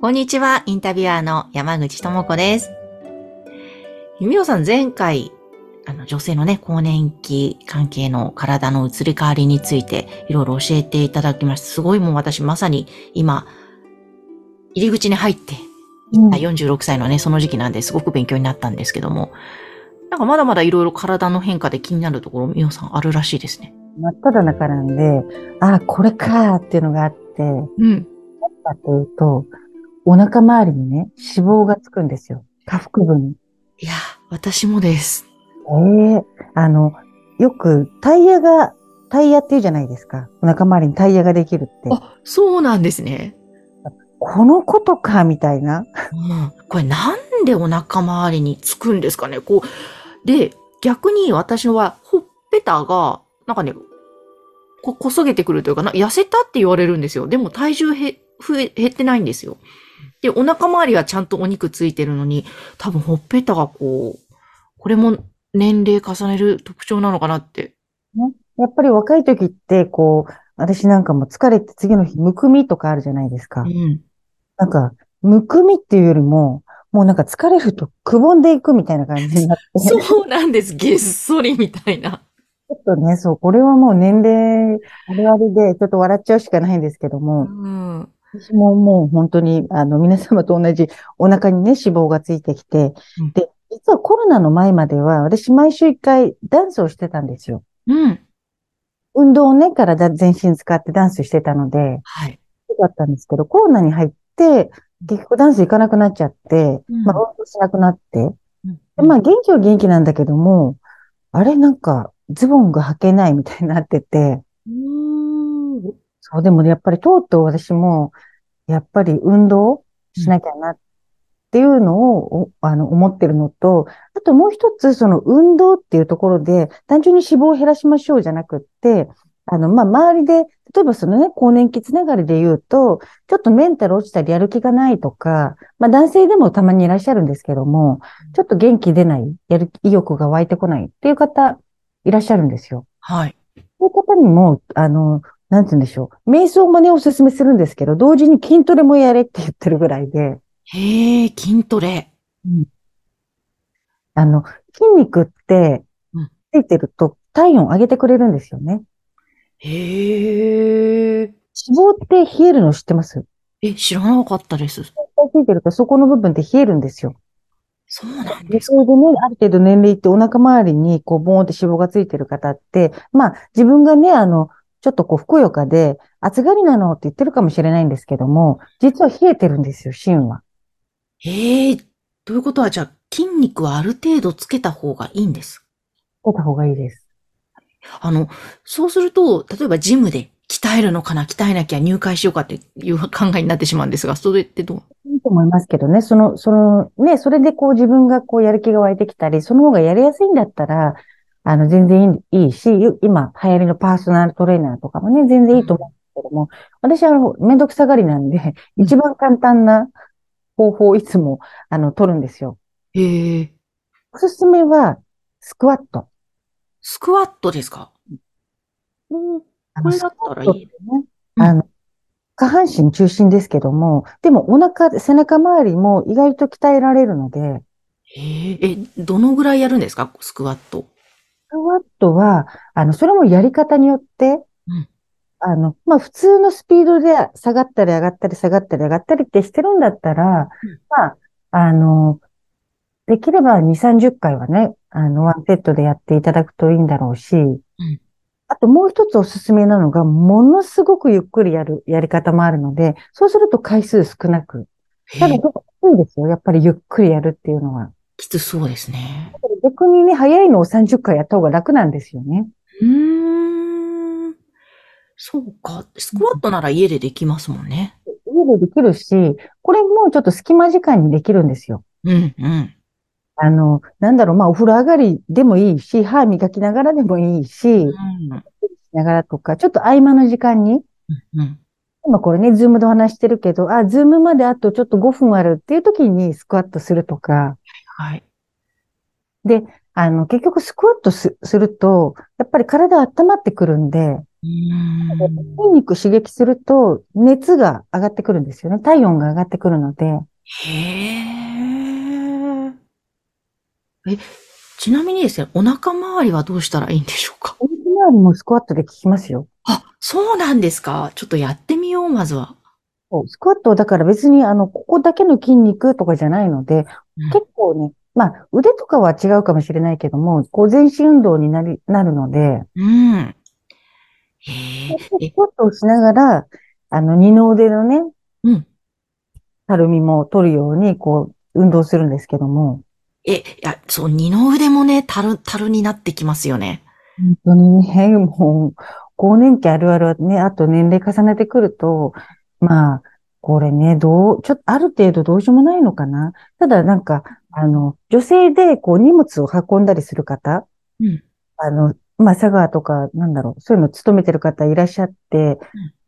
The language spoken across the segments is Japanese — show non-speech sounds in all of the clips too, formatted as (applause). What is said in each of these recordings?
こんにちは、インタビュアーの山口智子です。みおさん、前回、あの、女性のね、更年期関係の体の移り変わりについて、いろいろ教えていただきました。すごいもう私、まさに今、入り口に入って、うん46歳のね、その時期なんですごく勉強になったんですけども、なんかまだまだいろいろ体の変化で気になるところ、みおさんあるらしいですね。真っ只中なんで、ああ、これかーっていうのがあって、何うん。かというと、お腹周りにね、脂肪がつくんですよ。下腹部に。いや、私もです。ええあの、よくタイヤが、タイヤって言うじゃないですか。お腹周りにタイヤができるって。あ、そうなんですね。このことか、みたいな。うん、これなんでお腹周りにつくんですかねこう。で、逆に私のは、ほっぺたが、なんかね、こ、こそげてくるというかな、痩せたって言われるんですよ。でも体重へ、増え、減ってないんですよ。で、お腹周りはちゃんとお肉ついてるのに、多分ほっぺたがこう、これも年齢重ねる特徴なのかなって。やっぱり若い時って、こう、私なんかも疲れて次の日、むくみとかあるじゃないですかう。ん。なんか、むくみっていうよりも、もうなんか疲れるとくぼんでいくみたいな感じになって。(laughs) そうなんです。げっそりみたいな。ちょっとね、そう、これはもう年齢あるあるで、ちょっと笑っちゃうしかないんですけどうも、ん。私ももう本当に、あの、皆様と同じお腹にね、脂肪がついてきてうん、で、実はコロナの前までは、私毎週一回ダンスをしてたんですよ。うん。運動をね、体全身使ってダンスしてたので、はい。だったんですけど、コロナに入って、結局ダンス行かなくなっちゃって、うんまあ、運動しなくなって、うんでまあ、元気は元気なんだけども、あれなんか、ズボンが履けないみたいになってて、うーんそう、でもねやっぱりとうとう私も、やっぱり運動しなきゃなっていうのを、おあの、思ってるのと、あともう一つ、その運動っていうところで、単純に脂肪を減らしましょうじゃなくって、あの、まあ、周りで、例えばそのね、更年期つながりで言うと、ちょっとメンタル落ちたりやる気がないとか、まあ、男性でもたまにいらっしゃるんですけども、ちょっと元気出ない、やる意欲が湧いてこないっていう方、いらっしゃるんですよ。はい。そういう方にも、あの、なんて言うんでしょう。瞑想もね、おすすめするんですけど、同時に筋トレもやれって言ってるぐらいで、へえ、筋トレ。あの、筋肉ってうん、ついてると体温上げてくれるんですよね。へえ。脂肪って冷えるの知ってます？え、知らなかったです。ついてるとそこの部分って冷えるんですよ。そうなんで、ですそれでね、ある程度年齢ってお腹周りにこう、ボーンって脂肪がついてる方って、まあ、自分がね、あの、ちょっとこう、ふくよかで、暑がりなのって言ってるかもしれないんですけども、実は冷えてるんですよ、芯は。へえ、ということは、じゃあ、筋肉はある程度つけた方がいいんです？出た方がいいです。あの、そうすると、例えばジムで鍛えるのかな、鍛えなきゃ入会しようかっていう考えになってしまうんですが、それってどう？いいと思いますけどね、その、その、ね、それでこう自分がこうやる気が湧いてきたり、その方がやりやすいんだったら、あの、全然いいし、よ今流行りのパーソナルトレーナーとかもね、全然いいと思うんですけども、私はあの、めんどくさがりなんで、うん。一番簡単な方法をいつも、あの、取るんですよ。へえ、おすすめは、スクワット。スクワットですか？うん、これだったらいい。ねうん。あの、下半身中心ですけども、でもお腹、背中周りも意外と鍛えられるので、へえ、え、どのぐらいやるんですか？スクワット。スクワットは、あの、それもやり方によって、うんあの、まあ、普通のスピードで下がったり上がったり下がったり上がったりってしてるんだったら、うんまあ、あの、できれば2、30回はね、あの、ワンセットでやっていただくといいんだろうし、あともう一つおすすめなのが、ものすごくゆっくりやる、やり方もあるので、そうすると回数少なく。ただ、結構きついですよ。やっぱりゆっくりやるっていうのは。きつそうですね。逆にね、早いのを30回やった方が楽なんですよね。うーん。そうか。スクワットなら家でできますもんね。家でできるし、これもちょっと隙間時間にできるんですよ。うん、うん。あの、なんだろう、まあ、お風呂上がりでもいいし、歯磨きながらでもいいし、うん、しながらとか、ちょっと合間の時間に、うん。今これね、 Zoom でお話してるけど、あ、 Zoom まであとちょっと5分あるっていう時にスクワットするとか、はい。で、あの、結局スクワットすすると、やっぱり体温まってくるんで、うん。筋肉刺激すると熱が上がってくるんですよね。体温が上がってくるので、へえ。え、ちなみにですね、お腹周りはどうしたらいいんでしょうか？お肉周りもスクワットで効きますよ。あ、そうなんですか。ちょっとやってみよう、まずは。スクワットだから別にあの、ここだけの筋肉とかじゃないので、うん結構ね、まあ腕とかは違うかもしれないけども、こう全身運動になり、なるので、うん。へえ。スえ、クワットをしながら、あの、二の腕のね、うん。たるみも取るように、こう、運動するんですけども、え、いや、そう、二の腕もね、たる、たるになってきますよね。本当にね、もう、更年期あるあるはね、あと年齢重ねてくると、まあ、これね、どう、ちょっとある程度どうしようもないのかな。ただなんか、あの、女性でこう荷物を運んだりする方、うん。あの、まあ、佐川とか、なんだろう、そういうの勤めてる方いらっしゃって、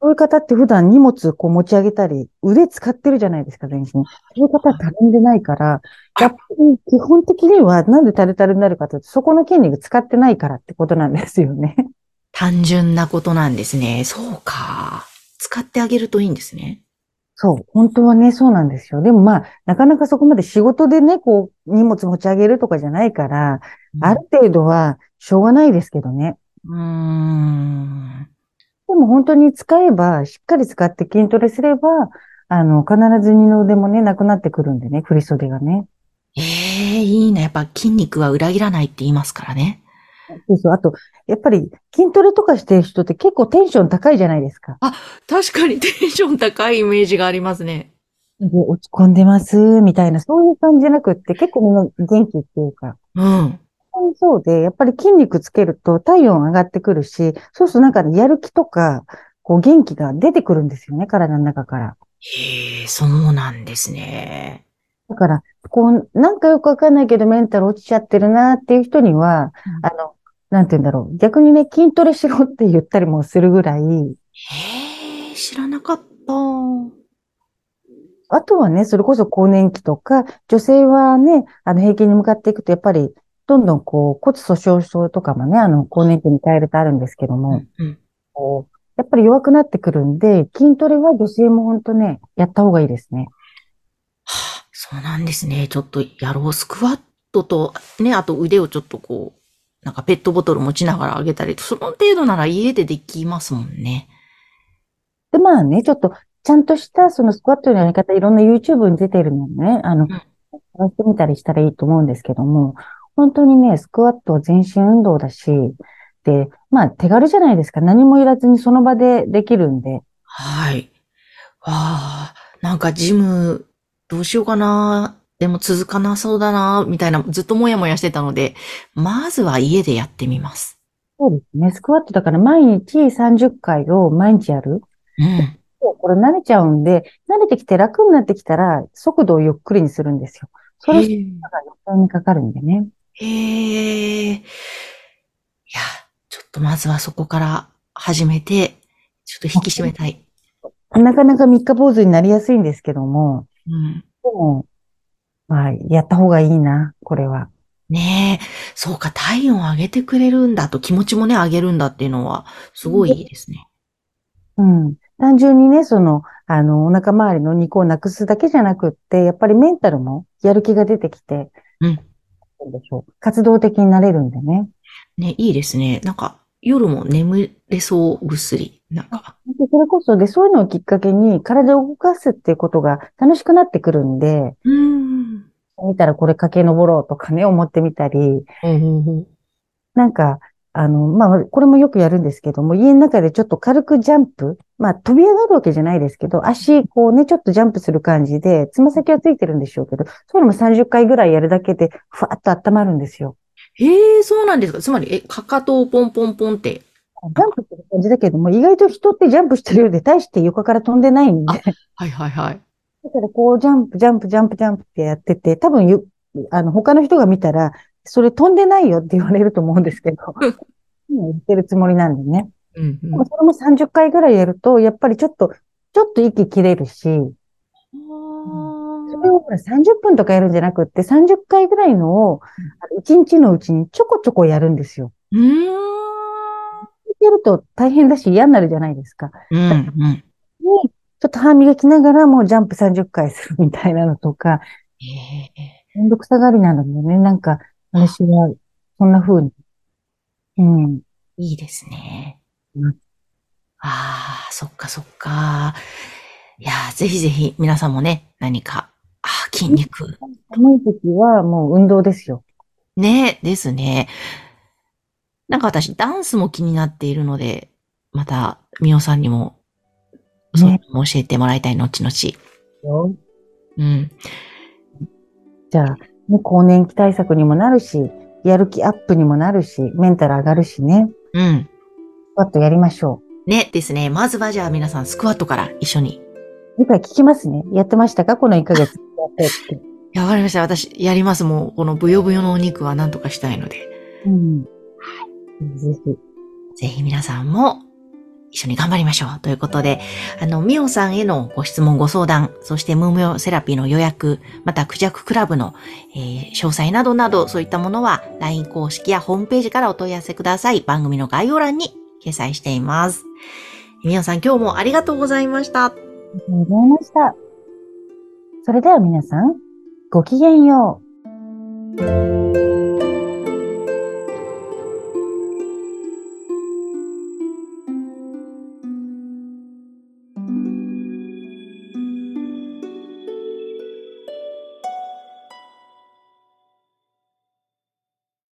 そういう方って普段荷物こう持ち上げたり、腕使ってるじゃないですか、全身。そういう方はたるんでないから、やっぱり基本的にはなんでタルタルになるかというと、そこの筋肉使ってないからってことなんですよね。単純なことなんですね。そうか。使ってあげるといいんですね。そう、本当はね、そうなんですよ。でもまあ、なかなかそこまで仕事でね、こう、荷物持ち上げるとかじゃないから、ある程度はしょうがないですけどね。うーん。でも本当に使えば、しっかり使って筋トレすれば、あの、必ず二の腕もね、なくなってくるんでね、振り袖がね。ええいいな。やっぱ筋肉は裏切らないって言いますからね。そうそう。あと、やっぱり筋トレとかしてる人って結構テンション高いじゃないですか。確かにテンション高いイメージがありますね。で、落ち込んでます、みたいな、そういう感じじゃなくって、結構みんな元気っていうか、うん。そうで、やっぱり筋肉つけると体温上がってくるし、そうするとなんかやる気とか、こう元気が出てくるんですよね、体の中から。へえ、そうなんですね。だから、こう、なんかよくわかんないけどメンタル落ちちゃってるなっていう人には、うんあの、なんて言うんだろう。逆にね、筋トレしろって言ったりもするぐらい、へえ、知らなかった。あとはね、それこそ更年期とか、女性はね、あの、平均に向かっていくと、やっぱり、どんどんこう、骨粗鬆症とかもね、あの、更年期に変えるとあるんですけども、うん。こう、やっぱり弱くなってくるんで、筋トレは女性も本当ね、やった方がいいですね。はあ、そうなんですね。ちょっとやろう。スクワットと、ね、あと腕をちょっとこう、なんかペットボトル持ちながら上げたり、その程度なら家でできますもんね。で、まあね、ちょっと、ちゃんとしたそのスクワットのやり方、いろんな YouTube に出てるのね、あの、ん探してみたりしたらいいと思うんですけども、本当にね、スクワットは全身運動だし、で、まあ手軽じゃないですか。何もいらずにその場でできるんで。はい。わあ、なんかジム、どうしようかな。でも続かなそうだな、みたいな、ずっともやもやしてたので、まずは家でやってみます。そうですね。スクワットだから毎日30回を毎日やる。うん。これ慣れちゃうんで、慣れてきて楽になってきたら、速度をゆっくりにするんですよ。それがへえ余計にかかるんでね。へえ。いや、ちょっとまずはそこから始めて、ちょっと引き締めたい。なかなか三日坊主になりやすいんですけども、うん。でも、まあ、やった方がいいな、これは。ねえ、そうか、体温上げてくれるんだと、気持ちもね、上げるんだっていうのは、すごいいいですね。うん。単純にね、その、あの、お腹周りの肉をなくすだけじゃなくって、やっぱりメンタルもやる気が出てきて、うん。なんでしょう。活動的になれるんでね。ね、いいですね。なんか、夜も眠れそうぐっすり。なんか、でそれこそ、で、そういうのをきっかけに体を動かすっていうことが楽しくなってくるんで、うーん。見たらこれ駆け上ろうとかね、思ってみたり、なんか、あの、まあ、これもよくやるんですけども、家の中でちょっと軽くジャンプ、まあ、飛び上がるわけじゃないですけど、足、こうね、ちょっとジャンプする感じで、つま先はついてるんでしょうけど、そういうのも30回ぐらいやるだけで、ふわっと温まるんですよ。へえ、そうなんですか。つまり、え、かかとをポンポンポンって？ジャンプする感じだけども、意外と人ってジャンプしてるようで、大して床から飛んでないんで、はいはいはい。だからこうジャンプ、ジャンプ、ジャンプ、ジャンプってやってて、多分ゆ、あの、他の人が見たら、それ飛んでないよって言われると思うんですけど、言ってるつもりなんでね。うんでもそれも30回ぐらいやると、やっぱりちょっと、ちょっと息切れるし、それをほら30分とかやるんじゃなくって、30回ぐらいのを、1日のうちにちょこちょこやるんですよ。うーん。やると大変だし嫌になるじゃないですか。うん。うん。に、ちょっと歯磨きながらもうジャンプ30回するみたいなのとか、ええめんどくさがりなんだよね。なんか、私は、そんな風に。うん。いいですね。うんああ、そっかそっか。いやー、ぜひぜひ皆さんもね、何か、あー筋肉。寒い時はもう運動ですよ。ね、ですね。なんか私、ダンスも気になっているので、また、みおさんにも、そう教えてもらいたい、後々。うん。じゃあ、ね、更年期対策にもなるし、やる気アップにもなるし、メンタル上がるしね。うん。スクワットやりましょね、ですね。まずはじゃあ皆さん、スクワットから一緒に。う。次回聞きますね。やってましたか？この1ヶ月 (laughs) やわかりました。私、やります。もう、このブヨブヨのお肉は何とかしたいので。うん。ぜひ。ぜひ皆さんも一緒に頑張りましょう。ということで、あの、みおさんへのご質問、ご相談、そしてムームヨセラピーの予約、またクジャククラブの、えー詳細などなど、そういったものは LINE 公式やホームページからお問い合わせください。番組の概要欄に掲載しています。みおさん、今日もありがとうございました。ありがとうございました。それでは皆さん、ごきげんよう。